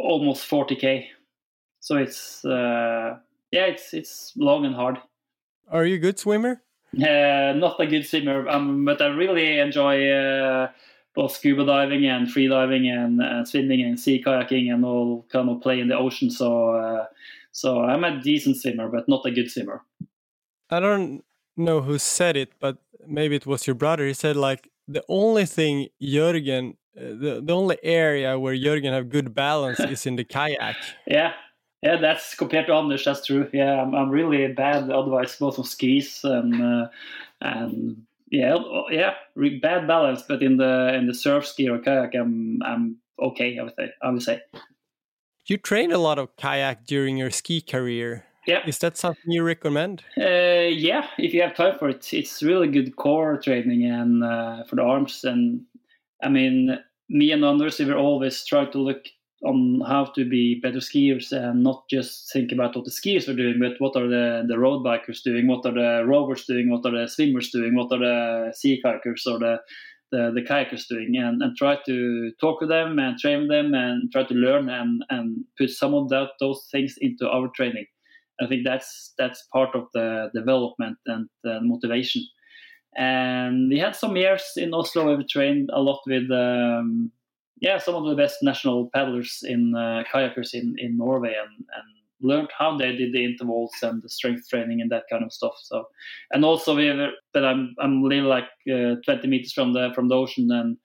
almost 40k. So it's uh, yeah, it's it's long and hard. Are you a good swimmer? Uh, not a good swimmer, um, but I really enjoy uh, both scuba diving and free diving and, and swimming and sea kayaking and all kind of play in the ocean. So uh, so I'm a decent swimmer, but not a good swimmer. I don't know who said it, but maybe it was your brother. He said like the only thing Jørgen, uh, the the only area where Jørgen have good balance is in the kayak. Yeah. Yeah, that's compared to Anders. That's true. Yeah, I'm, I'm really bad otherwise, both on skis and uh, and yeah, yeah, re- bad balance. But in the in the surf ski or kayak, I'm I'm okay. I would say. I would say. You trained a lot of kayak during your ski career. Yeah. Is that something you recommend? Uh, yeah, if you have time for it, it's really good core training and uh, for the arms. And I mean, me and Anders, we were always trying to look on how to be better skiers and not just think about what the skiers are doing, but what are the, the road bikers doing, what are the rovers doing, what are the swimmers doing, what are the sea kayakers or the the, the kayakers doing, and, and try to talk with them and train them and try to learn and, and put some of that those things into our training. I think that's that's part of the development and motivation. And we had some years in Oslo where we trained a lot with um, yeah some of the best national paddlers in uh, kayakers in, in Norway and, and learned how they did the intervals and the strength training and that kind of stuff. So and also we were, but I'm I'm living like uh, 20 meters from the from the ocean and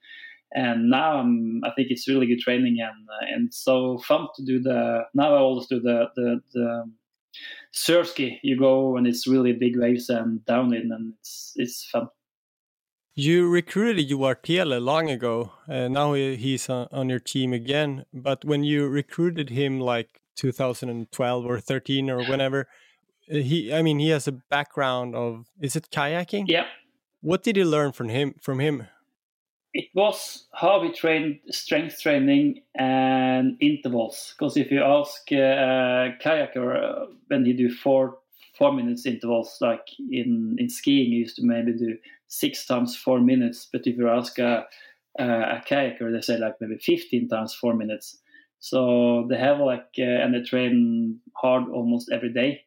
and now I'm, I think it's really good training and uh, and so fun to do the now I always do the the, the surf ski. You go and it's really big waves and downwind, and it's it's fun. You recruited Joar Thele long ago, and now he's on your team again. But when you recruited him, like 2012 or 13 or whenever, he, I mean, he has a background of is it kayaking? Yeah. What did you learn from him? From him? It was how we trained strength training and intervals. Because if you ask uh, a kayaker uh, when he do four four minutes intervals, like in in skiing, he used to maybe do six times four minutes. But if you ask a, a, a kayaker, they say like maybe 15 times four minutes. So they have like, uh, and they train hard almost every day.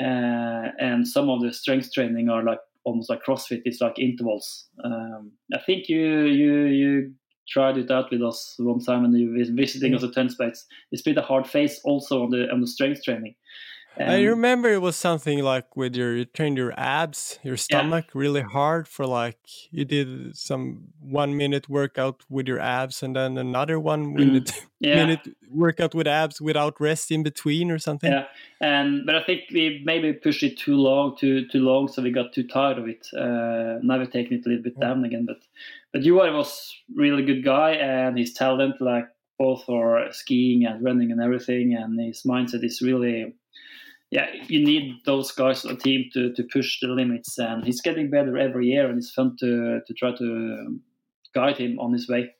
Uh, and some of the strength training are like almost like CrossFit. It's like intervals. Um, I think you you you tried it out with us one time when you were visiting mm. us at Tønsbergs. It's been a hard phase also on the on the strength training. Um, I remember it was something like with your you trained your abs, your stomach yeah. really hard for like you did some one minute workout with your abs and then another one mm, minute mm. yeah. minute workout with abs without rest in between or something. Yeah, and but I think we maybe pushed it too long, too too long, so we got too tired of it. Uh, now we're taking it a little bit down again, but but Joar was really good guy and his talent like both for skiing and running and everything, and his mindset is really yeah, you need those guys on the team to, to push the limits. And he's getting better every year, and it's fun to to try to guide him on his way.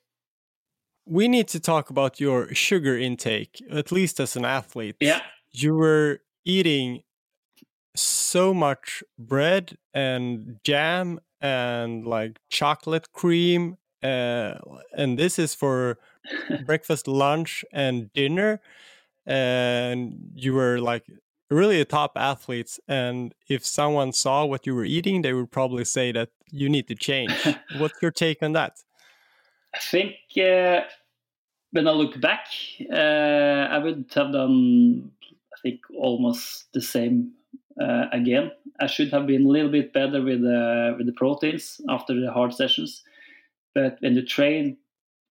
We need to talk about your sugar intake, at least as an athlete. Yeah, you were eating so much bread and jam and like chocolate cream, uh, and this is for breakfast, lunch, and dinner. And you were like really a top athletes and if someone saw what you were eating they would probably say that you need to change. What's your take on that? I think uh, when i look back uh, i would have done i think almost the same uh, again. I should have been a little bit better with the with the proteins after the hard sessions but when you train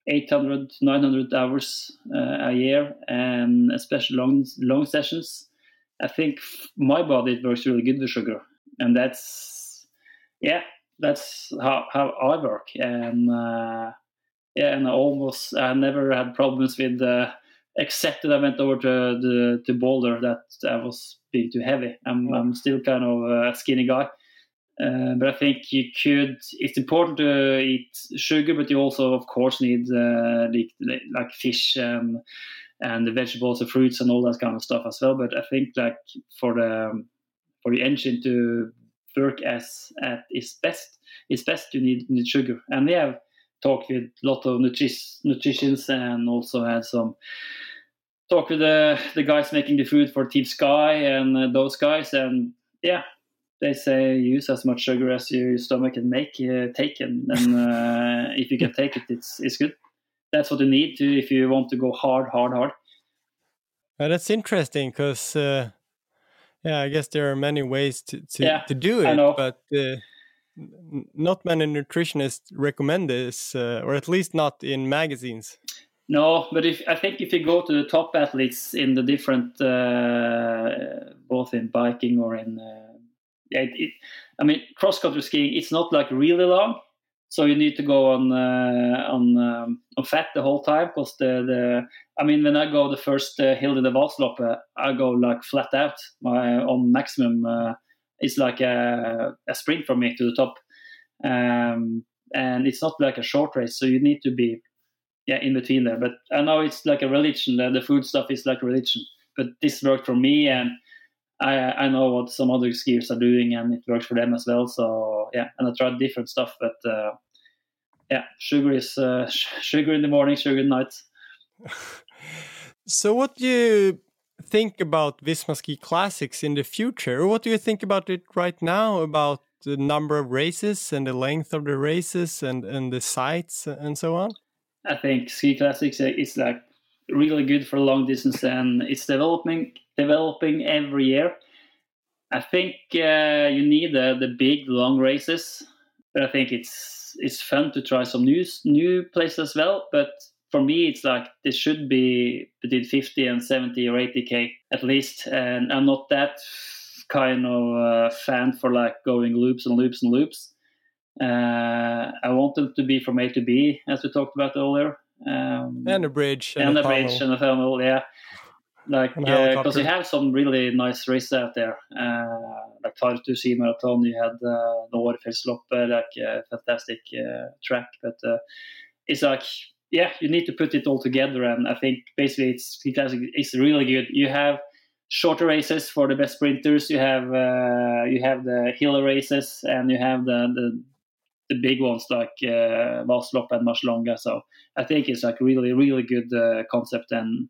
800 900 hours uh, a year and especially long long sessions I think my body works really good with sugar, and that's yeah, that's how how I work. And uh, yeah, and I almost I never had problems with uh, except that I went over to the to Boulder that I was being too heavy. I'm I'm still kind of a skinny guy. Uh, but I think you could. It's important to eat sugar, but you also, of course, need uh, like, like fish and and the vegetables, the fruits, and all that kind of stuff as well. But I think like for the for the engine to work as at its best, it's best you need, need sugar. And we have talked with a lot of nutrition, nutritionists and also had some talk with the the guys making the food for Team Sky and uh, those guys. And yeah, they say use as much sugar as your stomach can make uh, take, and, and uh, if you can take it, it's it's good that's what you need to if you want to go hard, hard, hard. Uh, that's interesting because, uh, yeah, I guess there are many ways to to, yeah, to do it, but uh, not many nutritionists recommend this, uh, or at least not in magazines. No, but if I think if you go to the top athletes in the different, uh, both in biking or in, uh, yeah, it, it, I mean, cross country skiing, it's not like really long so you need to go on uh, on um, on fat the whole time because the the I mean when I go the first uh, hill in the Vasaloppet, I go like flat out. My on maximum uh, it's like a, a sprint from me to the top, um, and it's not like a short race. So you need to be yeah in between there. But I know it's like a religion. The, the food stuff is like religion. But this worked for me and. I, I know what some other skiers are doing and it works for them as well. So yeah, and I tried different stuff, but uh, yeah, sugar is uh, sugar in the morning, sugar at night. so, what do you think about Visma Ski Classics in the future? What do you think about it right now? About the number of races and the length of the races and and the sites and so on? I think Ski Classics is like really good for long distance and it's developing developing every year. I think uh, you need uh, the big long races, but I think it's it's fun to try some new new places as well. But for me, it's like this should be between 50 and 70 or 80k at least. And I'm not that kind of uh, fan for like going loops and loops and loops. Uh, I want them to be from A to B, as we talked about earlier. Um, and a bridge. And, and a, a bridge and a tunnel, yeah. Like, because uh, you have some really nice races out there. Uh, like Tartu Ski Marathon, you had uh, the Årefjällsloppet, like a fantastic uh, track. But uh, it's like, yeah, you need to put it all together. And I think basically it's, it's really good. You have shorter races for the best sprinters. You have uh, you have the hill races, and you have the the, the big ones like uh, Vasalopp and Marcialonga. So I think it's like really really good uh, concept. And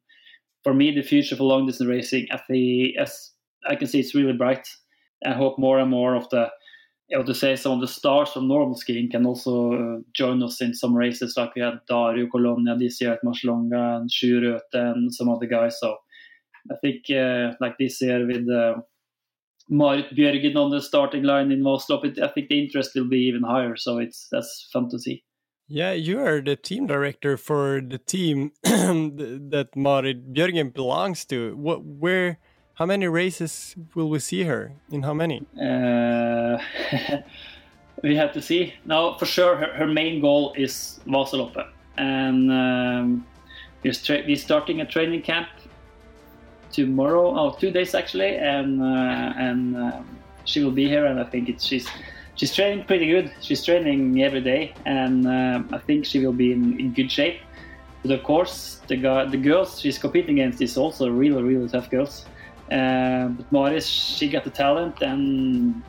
for me, the future for long distance racing, I think as I can see, it's really bright. I hope more and more of the I would say some of the stars from normal skiing can also uh, join us in some races, like we had Dario Cologna this year at Marcialonga and Sjur and some other guys. So I think uh, like this year with uh, Marit Bjørgen on the starting line in Vasalopp, I think the interest will be even higher. So it's that's fun to see. Yeah, you are the team director for the team that Marit Bjørgen belongs to. What, where, how many races will we see her? In how many? Uh, we have to see. Now, for sure, her, her main goal is Vasaloppet, and um, we're, we're starting a training camp tomorrow. Oh, two days actually, and uh, and um, she will be here. And I think it's she's she's training pretty good. She's training every day, and uh, I think she will be in, in good shape. But of course, the the girls she's competing against is also really really tough girls. Uh, but Marit, she got the talent and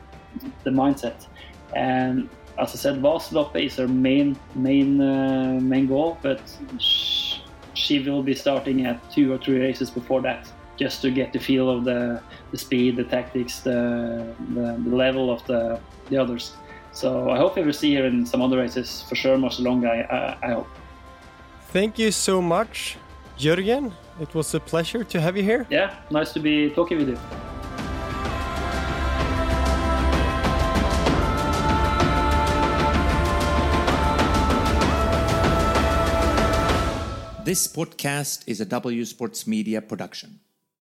the mindset. And as I said, Vasalopp is her main main uh, main goal, but she will be starting at two or three races before that just to get the feel of the, the speed, the tactics, the, the, the level of the, the others. So I hope we will see her in some other races for sure, Marcialonga, I, I, I hope. Thank you so much, Jørgen. It was a pleasure to have you here. Yeah, nice to be talking with you. This podcast is a W Sports Media production.